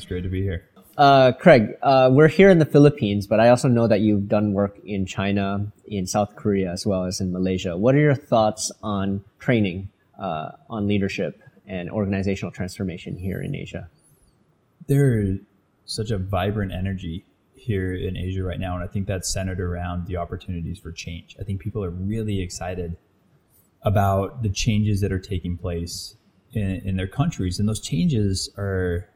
It's great to be here. Uh, Craig, uh, we're here in the Philippines, but I also know that you've done work in China, in South Korea, as well as in Malaysia. What are your thoughts on training, uh, on leadership and organizational transformation here in Asia? There's such a vibrant energy here in Asia right now, and I think that's centered around the opportunities for change. I think people are really excited about the changes that are taking place in, in their countries, and those changes are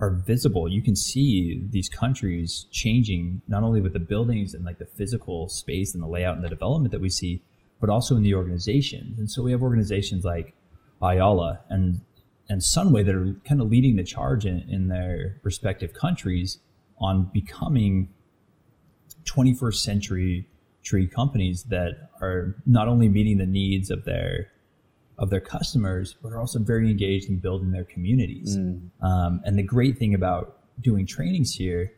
are visible. You can see these countries changing not only with the buildings and like the physical space and the layout and the development that we see, but also in the organizations. And so we have organizations like Ayala and and Sunway that are kind of leading the charge in, in their respective countries on becoming 21st century tree companies that are not only meeting the needs of their of their customers, but are also very engaged in building their communities. Mm. Um, and the great thing about doing trainings here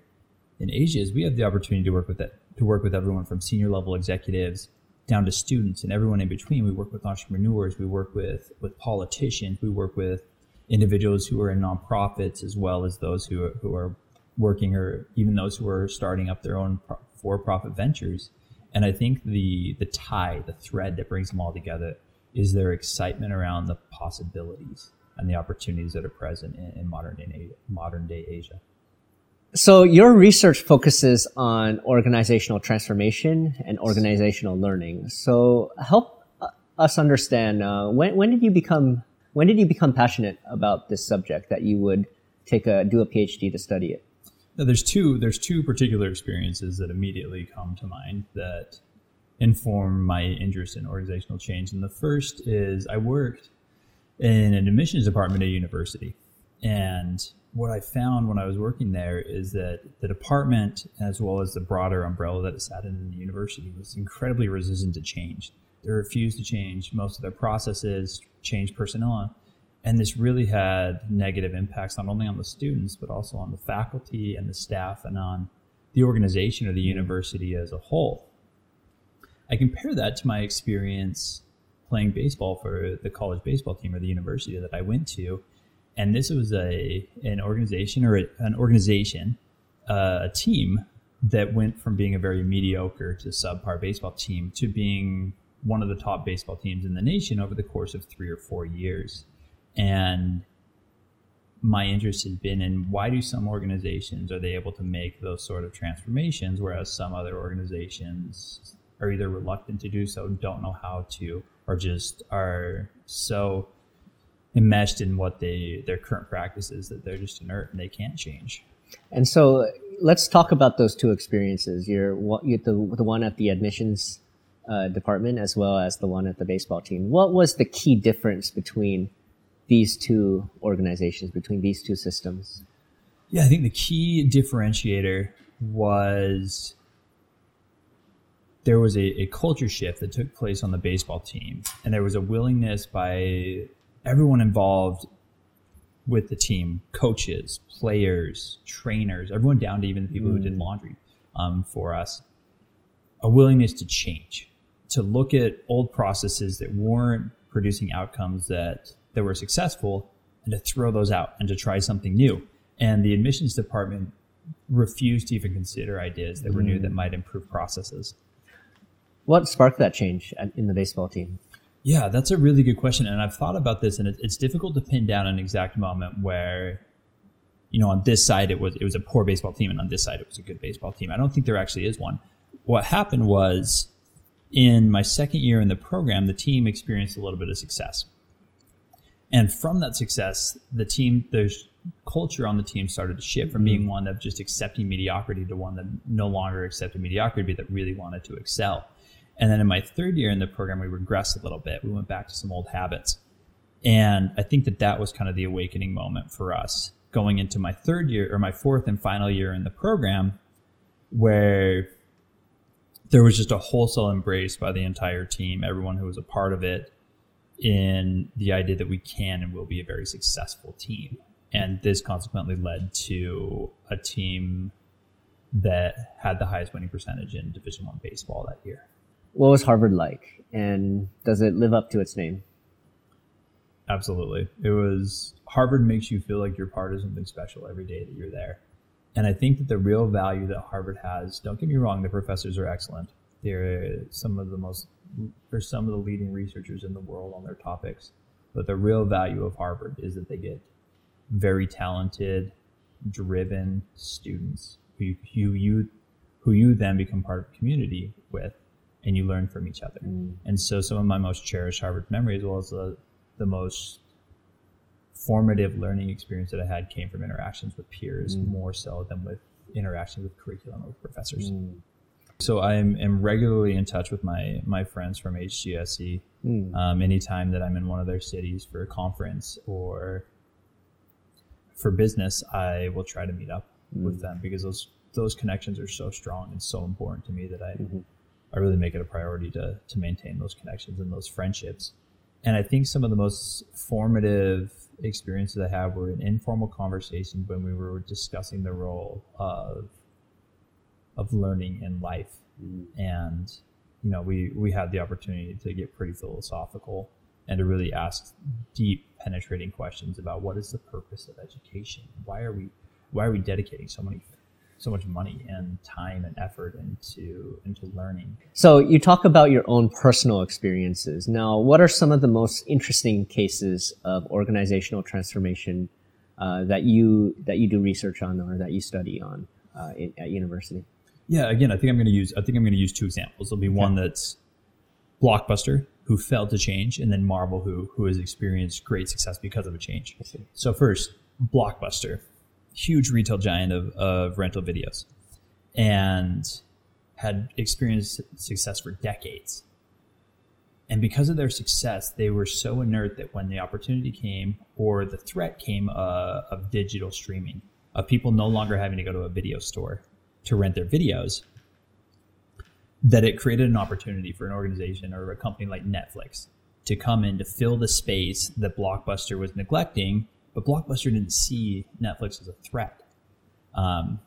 in Asia is we have the opportunity to work with it, to work with everyone from senior level executives down to students and everyone in between. We work with entrepreneurs, we work with with politicians, we work with individuals who are in nonprofits as well as those who are, who are working or even those who are starting up their own for-profit ventures. And I think the the tie, the thread that brings them all together is there excitement around the possibilities and the opportunities that are present in, in modern day modern day Asia. So your research focuses on organizational transformation and organizational learning. So help us understand uh, when when did you become when did you become passionate about this subject that you would take a do a PhD to study it? Now, there's two there's two particular experiences that immediately come to mind that inform my interest in organizational change. And the first is I worked in an admissions department at a university. And what I found when I was working there is that the department, as well as the broader umbrella that it sat in the university, was incredibly resistant to change. They refused to change most of their processes, change personnel. And this really had negative impacts not only on the students, but also on the faculty and the staff and on the organization of the university as a whole. I compare that to my experience playing baseball for the college baseball team or the university that I went to, and this was a an organization or a, an organization, uh, a team that went from being a very mediocre to subpar baseball team to being one of the top baseball teams in the nation over the course of three or four years, and my interest has been in why do some organizations are they able to make those sort of transformations whereas some other organizations are either reluctant to do so, don't know how to, or just are so enmeshed in what they their current practices that they're just inert and they can't change. And so let's talk about those two experiences. You're, you're the the one at the admissions uh, department as well as the one at the baseball team. What was the key difference between these two organizations, between these two systems? Yeah, I think the key differentiator was there was a, a culture shift that took place on the baseball team, and there was a willingness by everyone involved with the team coaches, players, trainers, everyone down to even the people mm. who did mm. laundry um, for us a willingness to change, to look at old processes that weren't producing outcomes that, that were successful and to throw those out and to try something new. And the admissions department refused to even consider ideas that mm. were new that mm. might improve processes. What sparked that change in the baseball team? Yeah, that's a really good question, and I've thought about this, and it's difficult to pin down an exact moment where, you know, on this side it was it was a poor baseball team, and on this side it was a good baseball team. I don't think there actually is one. What happened was, in my second year in the program, the team experienced a little bit of success, and from that success, the team there's culture on the team started to shift from being mm-hmm. one of just accepting mediocrity to one that no longer accepted mediocrity, but that really wanted to excel. And then in my third year in the program, we regressed a little bit. We went back to some old habits. And I think that that was kind of the awakening moment for us going into my third year or my fourth and final year in the program, where there was just a wholesale embrace by the entire team, everyone who was a part of it, in the idea that we can and will be a very successful team. And this consequently led to a team that had the highest winning percentage in Division One baseball that year what was Harvard like, and does it live up to its name? Absolutely. It was Harvard makes you feel like you're part of something special every day that you're there. And I think that the real value that Harvard has, don't get me wrong, the professors are excellent. They're some of the most, they're some of the leading researchers in the world on their topics. But the real value of Harvard is that they get very talented, driven students who, who you who you then become part of a community with and you learn from each other. Mm. And so some of my most cherished Harvard memories, as well as the, the most formative learning experience that I had came from interactions with peers mm. more so than with interactions with curriculum or professors. Mm. So I am, am, regularly in touch with my my friends from HGSE. Mm. Um, anytime that I'm in one of their cities for a conference or for business, I will try to meet up mm. with them because those those connections are so strong and so important to me that I mm-hmm. I really make it a priority to to maintain those connections and those friendships. And I think some of the most formative experiences I had were in informal conversations when we were discussing the role of of learning in life. Mm. And you know, we we had the opportunity to get pretty philosophical and to really ask deep, penetrating questions about what is the purpose of education? Why are we why are we dedicating so many so much money and time and effort into into learning. So you talk about your own personal experiences. Now, what are some of the most interesting cases of organizational transformation uh, that you that you do research on or that you study on uh, in, at university? Yeah, again, I think I'm going to use I think I'm going to use two examples. There'll be okay. one that's Blockbuster, who failed to change, and then Marvel, who who has experienced great success because of a change. So first, Blockbuster huge retail giant of, of rental videos and had experienced success for decades. And because of their success, they were so inert that when the opportunity came or the threat came uh, of digital streaming, of people no longer having to go to a video store to rent their videos, that it created an opportunity for an organization or a company like Netflix to come in to fill the space that Blockbuster was neglecting but Blockbuster didn't see Netflix as a threat. Um,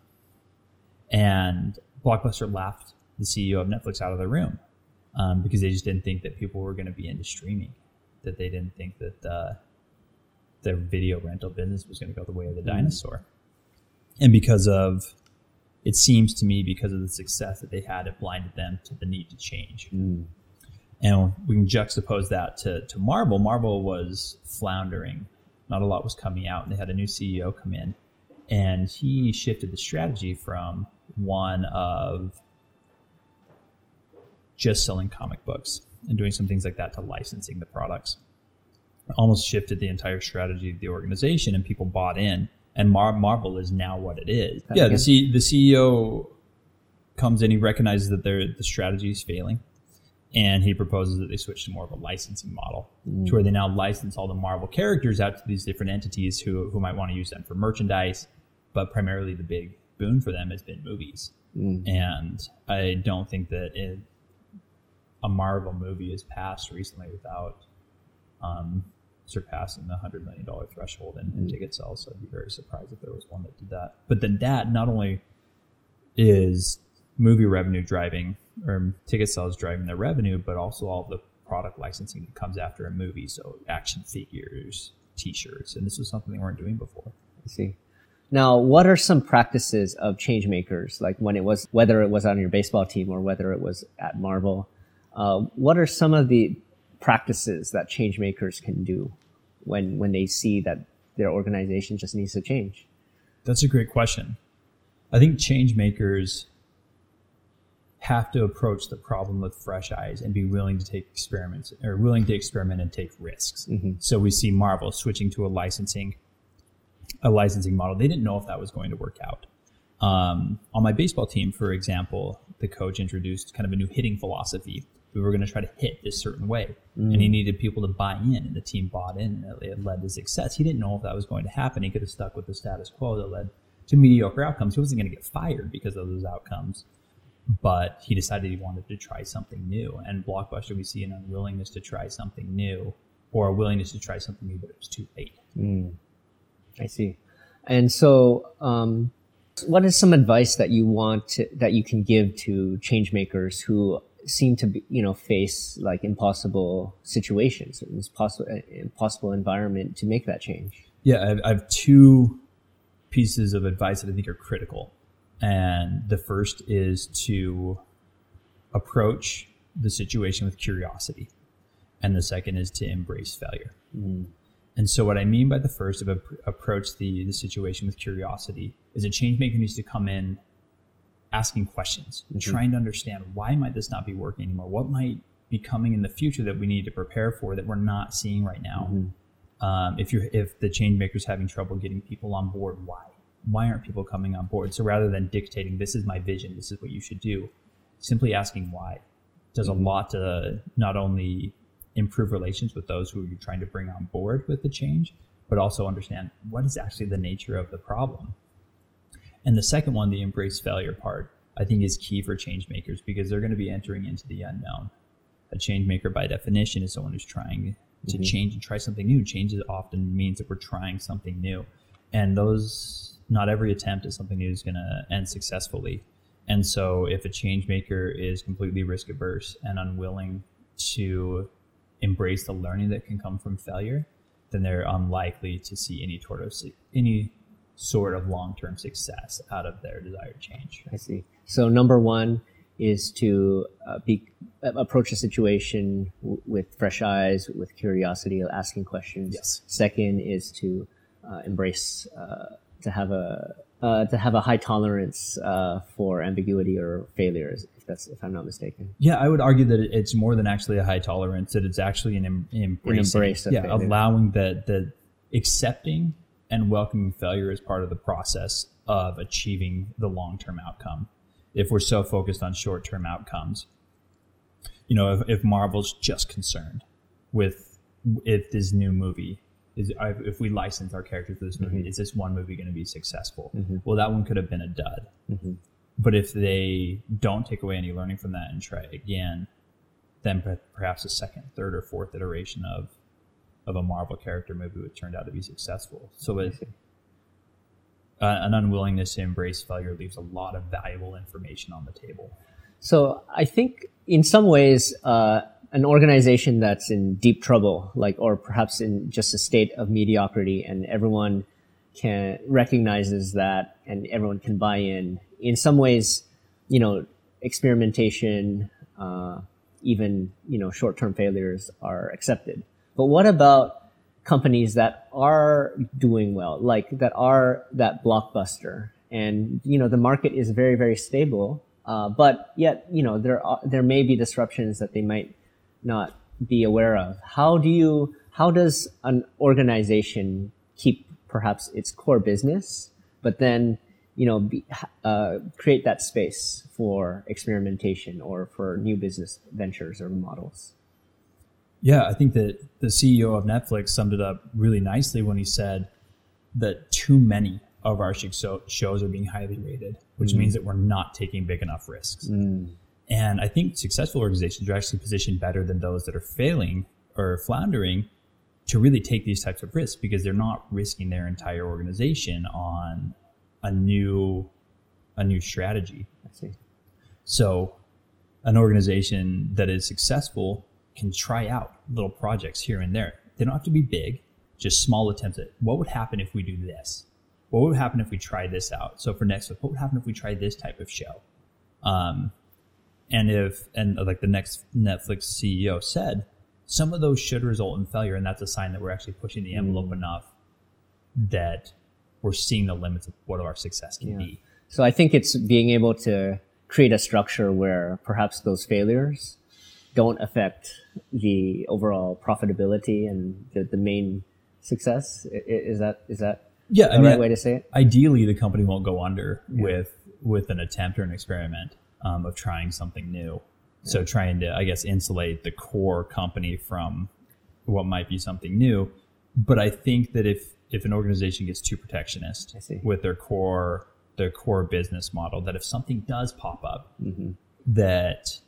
and Blockbuster laughed the CEO of Netflix out of the room um, because they just didn't think that people were going to be into streaming, that they didn't think that uh, their video rental business was going to go the way of the mm. dinosaur. And because of, it seems to me, because of the success that they had, it blinded them to the need to change. Mm. And we can juxtapose that to, to Marvel. Marvel was floundering not a lot was coming out, and they had a new CEO come in, and he shifted the strategy from one of just selling comic books and doing some things like that to licensing the products. Almost shifted the entire strategy of the organization, and people bought in. And Mar- Marvel is now what it is. yeah, the, C- the CEO comes in, he recognizes that the strategy is failing and he proposes that they switch to more of a licensing model mm. to where they now license all the Marvel characters out to these different entities who, who might want to use them for merchandise, but primarily the big boon for them has been movies. Mm. And I don't think that it, a Marvel movie has passed recently without um, surpassing the $100 million threshold in, in mm. ticket sales. So I'd be very surprised if there was one that did that. But then that not only is movie revenue driving or ticket sales driving their revenue, but also all the product licensing that comes after a movie. So action figures, T-shirts, and this was something they weren't doing before. I see. Now, what are some practices of change makers, like when it was, whether it was on your baseball team or whether it was at Marvel? Uh, what are some of the practices that change makers can do when when they see that their organization just needs to change? That's a great question. I think change makers have to approach the problem with fresh eyes and be willing to take experiments or willing to experiment and take risks. Mm-hmm. So we see Marvel switching to a licensing a licensing model. They didn't know if that was going to work out. Um, on my baseball team, for example, the coach introduced kind of a new hitting philosophy. We were going to try to hit this certain way, mm. and he needed people to buy in, and the team bought in, and it led to success. He didn't know if that was going to happen. He could have stuck with the status quo that led to mediocre outcomes. He wasn't going to get fired because of those outcomes but he decided he wanted to try something new. And Blockbuster, we see an unwillingness to try something new, or a willingness to try something new, but it was too late. Mm, I see. And so, um, what is some advice that you want to, that you can give to change makers who seem to be, you know, face like impossible situations, impossible, impossible environment to make that change. Yeah, I have, I have two pieces of advice that I think are critical. And the first is to approach the situation with curiosity. And the second is to embrace failure. Mm. And so, what I mean by the first of approach the, the situation with curiosity is a change maker needs to come in asking questions, mm-hmm. trying to understand why might this not be working anymore? What might be coming in the future that we need to prepare for that we're not seeing right now? Mm-hmm. Um, if you're if the change maker is having trouble getting people on board, why? Why aren't people coming on board? So rather than dictating, this is my vision, this is what you should do, simply asking why does mm-hmm. a lot to not only improve relations with those who you're trying to bring on board with the change, but also understand what is actually the nature of the problem. And the second one, the embrace failure part, I think is key for change makers because they're going to be entering into the unknown. A change maker, by definition, is someone who's trying to mm-hmm. change and try something new. Change often means that we're trying something new. And those, not every attempt at something new is going to end successfully. And so, if a change maker is completely risk averse and unwilling to embrace the learning that can come from failure, then they're unlikely to see any sort of any sort of long-term success out of their desired change. I see. So number one is to uh, be approach a situation w- with fresh eyes, with curiosity, asking questions. Yes. Second is to uh, embrace uh, to have a uh, to have a high tolerance uh, for ambiguity or failures if that's if I'm not mistaken. Yeah, I would argue that it's more than actually a high tolerance; that it's actually an, em- embrace. An embrace. yeah, failure. allowing that the accepting and welcoming failure as part of the process of achieving the long term outcome. If we're so focused on short term outcomes, you know, if, if Marvel's just concerned with if this new movie is if we license our characters for this movie, mm-hmm. is this one movie going to be successful? Mm-hmm. Well, that one could have been a dud. Mm-hmm. But if they don't take away any learning from that and try again, then perhaps a second, third, or fourth iteration of of a Marvel character movie would turn out to be successful. So it, uh, an unwillingness to embrace failure leaves a lot of valuable information on the table. So I think in some ways, uh, an organization that's in deep trouble, like or perhaps in just a state of mediocrity, and everyone can recognizes that, and everyone can buy in in some ways, you know, experimentation, uh, even you know, short-term failures are accepted. But what about companies that are doing well, like that are that blockbuster, and you know, the market is very, very stable, uh, but yet you know, there are there may be disruptions that they might not be aware of. How do you? How does an organization keep perhaps its core business, but then you know, be, uh, create that space for experimentation or for new business ventures or models. Yeah, I think that the CEO of Netflix summed it up really nicely when he said that too many of our shows are being highly rated, which mm. means that we're not taking big enough risks. Mm. And I think successful organizations are actually positioned better than those that are failing or floundering to really take these types of risks because they're not risking their entire organization on a new a new strategy. I see. So an organization that is successful can try out little projects here and there. They don't have to be big, just small attempts at what would happen if we do this? What would happen if we try this out? So for next week, what would happen if we try this type of show? Um, and if and like the next Netflix CEO said, some of those should result in failure, and that's a sign that we're actually pushing the envelope mm. enough that we're seeing the limits of what our success can yeah. be. So I think it's being able to create a structure where perhaps those failures don't affect the overall profitability and the, the main success. Is that is that yeah, the I mean, right way to say it? Ideally, the company won't go under yeah. with with an attempt or an experiment um, of trying something new. Yeah. So trying to, I guess, insulate the core company from what might be something new. But I think that if if an organization gets too protectionist with their core their core business model, that if something does pop up mm-hmm. that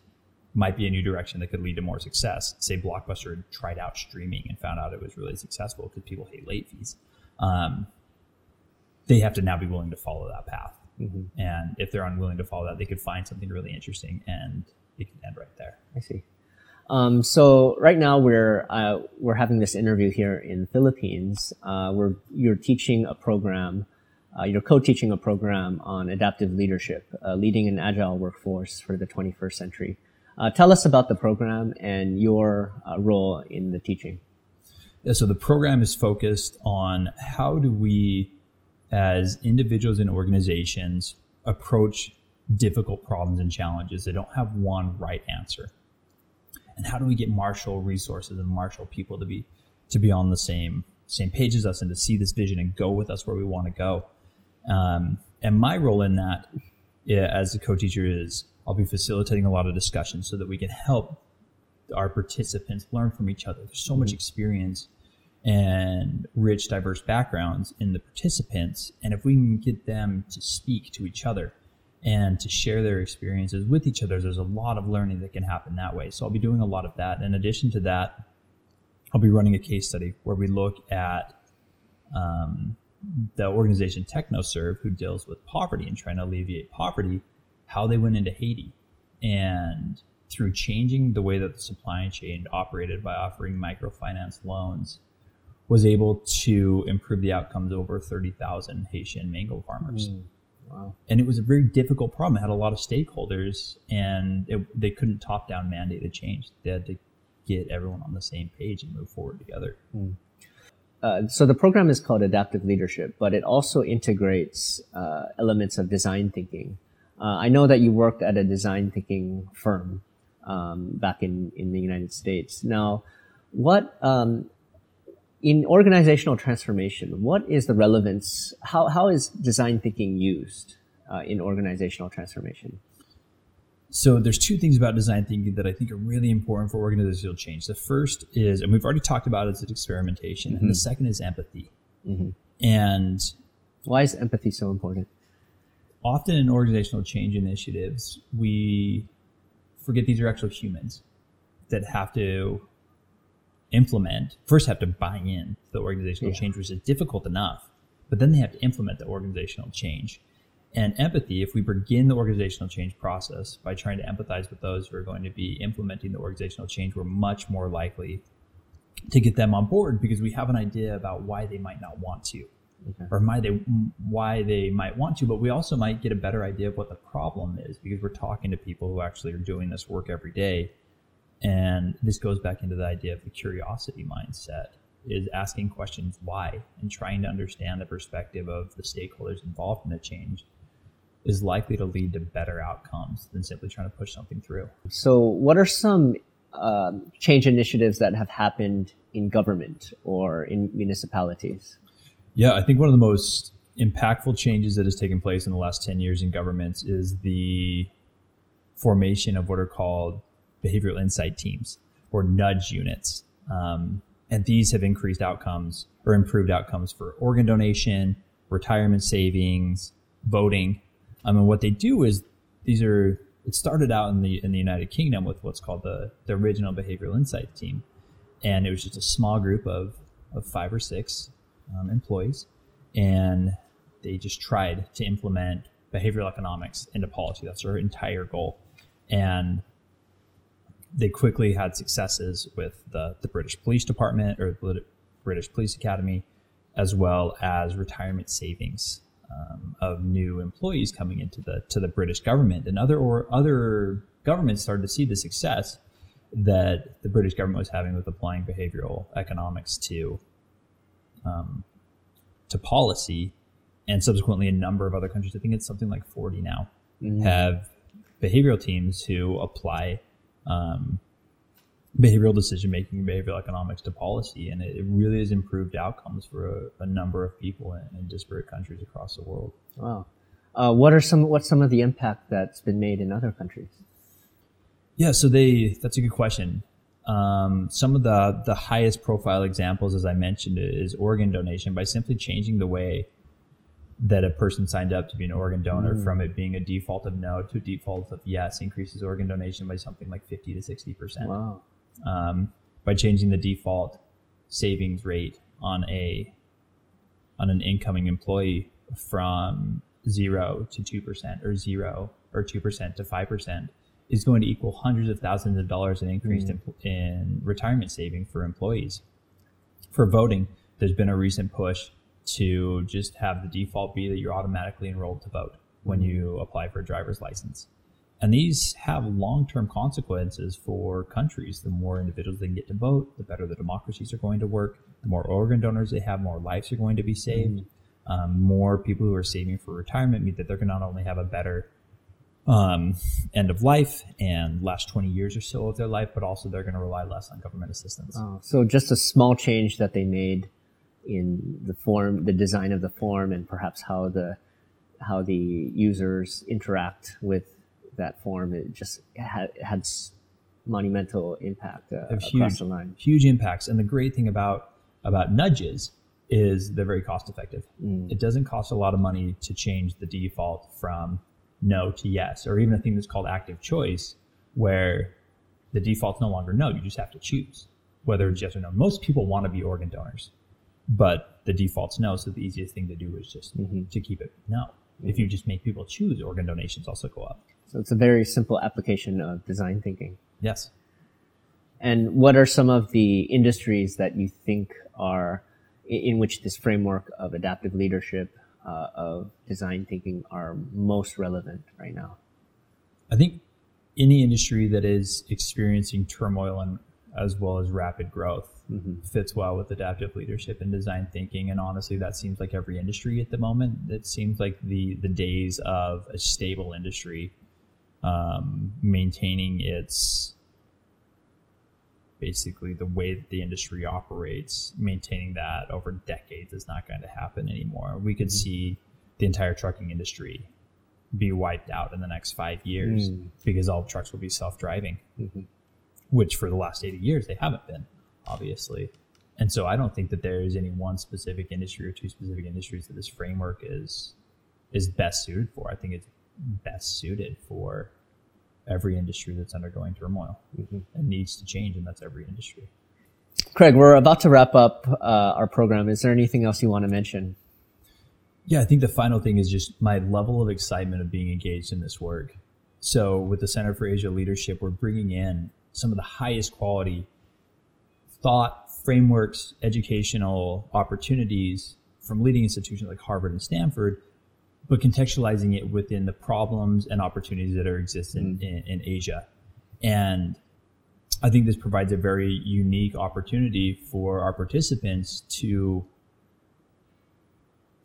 might be a new direction that could lead to more success. Say Blockbuster tried out streaming and found out it was really successful because people hate late fees. Um, they have to now be willing to follow that path. Mm-hmm. And if they're unwilling to follow that, they could find something really interesting and it can end right there. I see. Um, so right now we're uh, we're having this interview here in the Philippines. Uh, we're you're teaching a program, uh, you're co-teaching a program on adaptive leadership, uh, leading an agile workforce for the 21st century. Uh, tell us about the program and your uh, role in the teaching. Yeah, so the program is focused on how do we, as individuals and organizations, approach difficult problems and challenges. They don't have one right answer. And how do we get marshal resources and marshal people to be to be on the same same page as us and to see this vision and go with us where we want to go? Um, and my role in that, yeah, as a co-teacher, is I'll be facilitating a lot of discussions so that we can help our participants learn from each other. There's so much mm-hmm. experience and rich, diverse backgrounds in the participants. And if we can get them to speak to each other and to share their experiences with each other, there's a lot of learning that can happen that way. So I'll be doing a lot of that. In addition to that, I'll be running a case study where we look at um, the organization TechnoServe, who deals with poverty and trying to alleviate poverty how they went into Haiti and through changing the way that the supply chain operated by offering microfinance loans was able to improve the outcomes of over 30,000 Haitian mango farmers. Mm, wow. And it was a very difficult problem. It had a lot of stakeholders and it, they couldn't top down mandated change. They had to get everyone on the same page and move forward together. Mm. Uh, so the program is called Adaptive Leadership, but it also integrates uh, elements of design thinking uh, I know that you worked at a design thinking firm um, back in, in the United States. Now, what um, in organizational transformation, what is the relevance? How, how is design thinking used uh, in organizational transformation? So there's two things about design thinking that I think are really important for organizational change. The first is, and we've already talked about it, is experimentation, mm-hmm. and the mm-hmm. second is empathy. Mm-hmm. And why is empathy so important? often in organizational change initiatives, we forget these are actual humans that have to implement, first have to buy in the organizational yeah. change, which is difficult enough, but then they have to implement the organizational change. And empathy, if we begin the organizational change process by trying to empathize with those who are going to be implementing the organizational change, we're much more likely to get them on board because we have an idea about why they might not want to okay. or why they why they might want to, but we also might get a better idea of what the problem is because we're talking to people who actually are doing this work every day. And this goes back into the idea of the curiosity mindset is asking questions why and trying to understand the perspective of the stakeholders involved in the change is likely to lead to better outcomes than simply trying to push something through. So, what are some uh, change initiatives that have happened in government or in municipalities? Yeah, I think one of the most impactful changes that has taken place in the last 10 years in governments is the formation of what are called behavioral insight teams or nudge units. Um, and these have increased outcomes or improved outcomes for organ donation, retirement savings, voting. I mean, what they do is these are, it started out in the, in the United Kingdom with what's called the, the original behavioral insight team. And it was just a small group of, of five or six um, employees, and they just tried to implement behavioral economics into policy. That's their entire goal, and they quickly had successes with the, the British Police Department or the British Police Academy, as well as retirement savings um, of new employees coming into the to the British government, and other or other governments started to see the success that the British government was having with applying behavioral economics to um, to policy, and subsequently a number of other countries. I think it's something like 40 now mm-hmm. have behavioral teams who apply um, behavioral decision making, behavioral economics to policy, and it, it really has improved outcomes for a, a number of people in, in, disparate countries across the world. Wow. Uh, what are some what's some of the impact that's been made in other countries? Yeah, so they that's a good question. Um, some of the the highest profile examples, as I mentioned, is organ donation by simply changing the way that a person signed up to be an organ donor mm. from it being a default of no to a default of yes increases organ donation by something like 50 to 60 percent wow. um, by changing the default savings rate on a on an incoming employee from zero to two percent or zero or two percent to five percent is going to equal hundreds of thousands of dollars in increased in, in retirement saving for employees. For voting, there's been a recent push to just have the default be that you're automatically enrolled to vote when you apply for a driver's license. And these have long term consequences for countries. The more individuals they can get to vote, the better the democracies are going to work. The more organ donors they have, more lives are going to be saved. Um, more people who are saving for retirement mean that they're going to not only have a better um, end of life and last 20 years or so of their life, but also they're going to rely less on government assistance. Oh, so just a small change that they made in the form, the design of the form, and perhaps how the how the users interact with that form. It just had, had monumental impact uh, across huge, the line. Huge impacts, and the great thing about about nudges is they're very cost effective. Mm. It doesn't cost a lot of money to change the default from no to yes, or even a thing that's called active choice, where the default's no longer no. You just have to choose whether it's yes or no. Most people want to be organ donors, but the default's no. So the easiest thing to do is just Mhm. to keep it no. If you just make people choose, organ donations also go up. So it's a very simple application of design thinking. Yes. And what are some of the industries that you think are in which this framework of adaptive leadership uh, of design thinking are most relevant right now? I think any industry that is experiencing turmoil and as well as rapid growth fits well with adaptive leadership and design thinking. And honestly, that seems like every industry at the moment. It seems like the the days of a stable industry um, maintaining its basically the way that the industry operates, maintaining that over decades is not going to happen anymore. We could see the entire trucking industry be wiped out in the next five years Mm. because all trucks will be self-driving, Mhm. Which for the last 80 years they haven't been, obviously. And so I don't think that there is any one specific industry or two specific industries that this framework is is best suited for. I think it's best suited for every industry that's undergoing turmoil and needs to change, and that's every industry. Craig, we're about to wrap up uh, our program. Is there anything else you want to mention? Yeah, I think the final thing is just my level of excitement of being engaged in this work. So, with the Center for Asia Leadership, we're bringing in some of the highest quality thought, frameworks, educational opportunities from leading institutions like Harvard and Stanford, but contextualizing it within the problems and opportunities that are exist in, mm-hmm. in, in Asia. And I think this provides a very unique opportunity for our participants to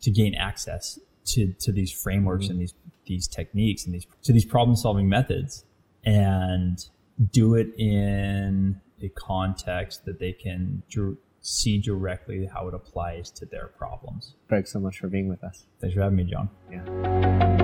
to gain access to, to these frameworks mm-hmm. and these these techniques and these to these problem solving methods. And do it in a context that they can dir- see directly how it applies to their problems. Thanks so much for being with us. Thanks for having me, John. Yeah.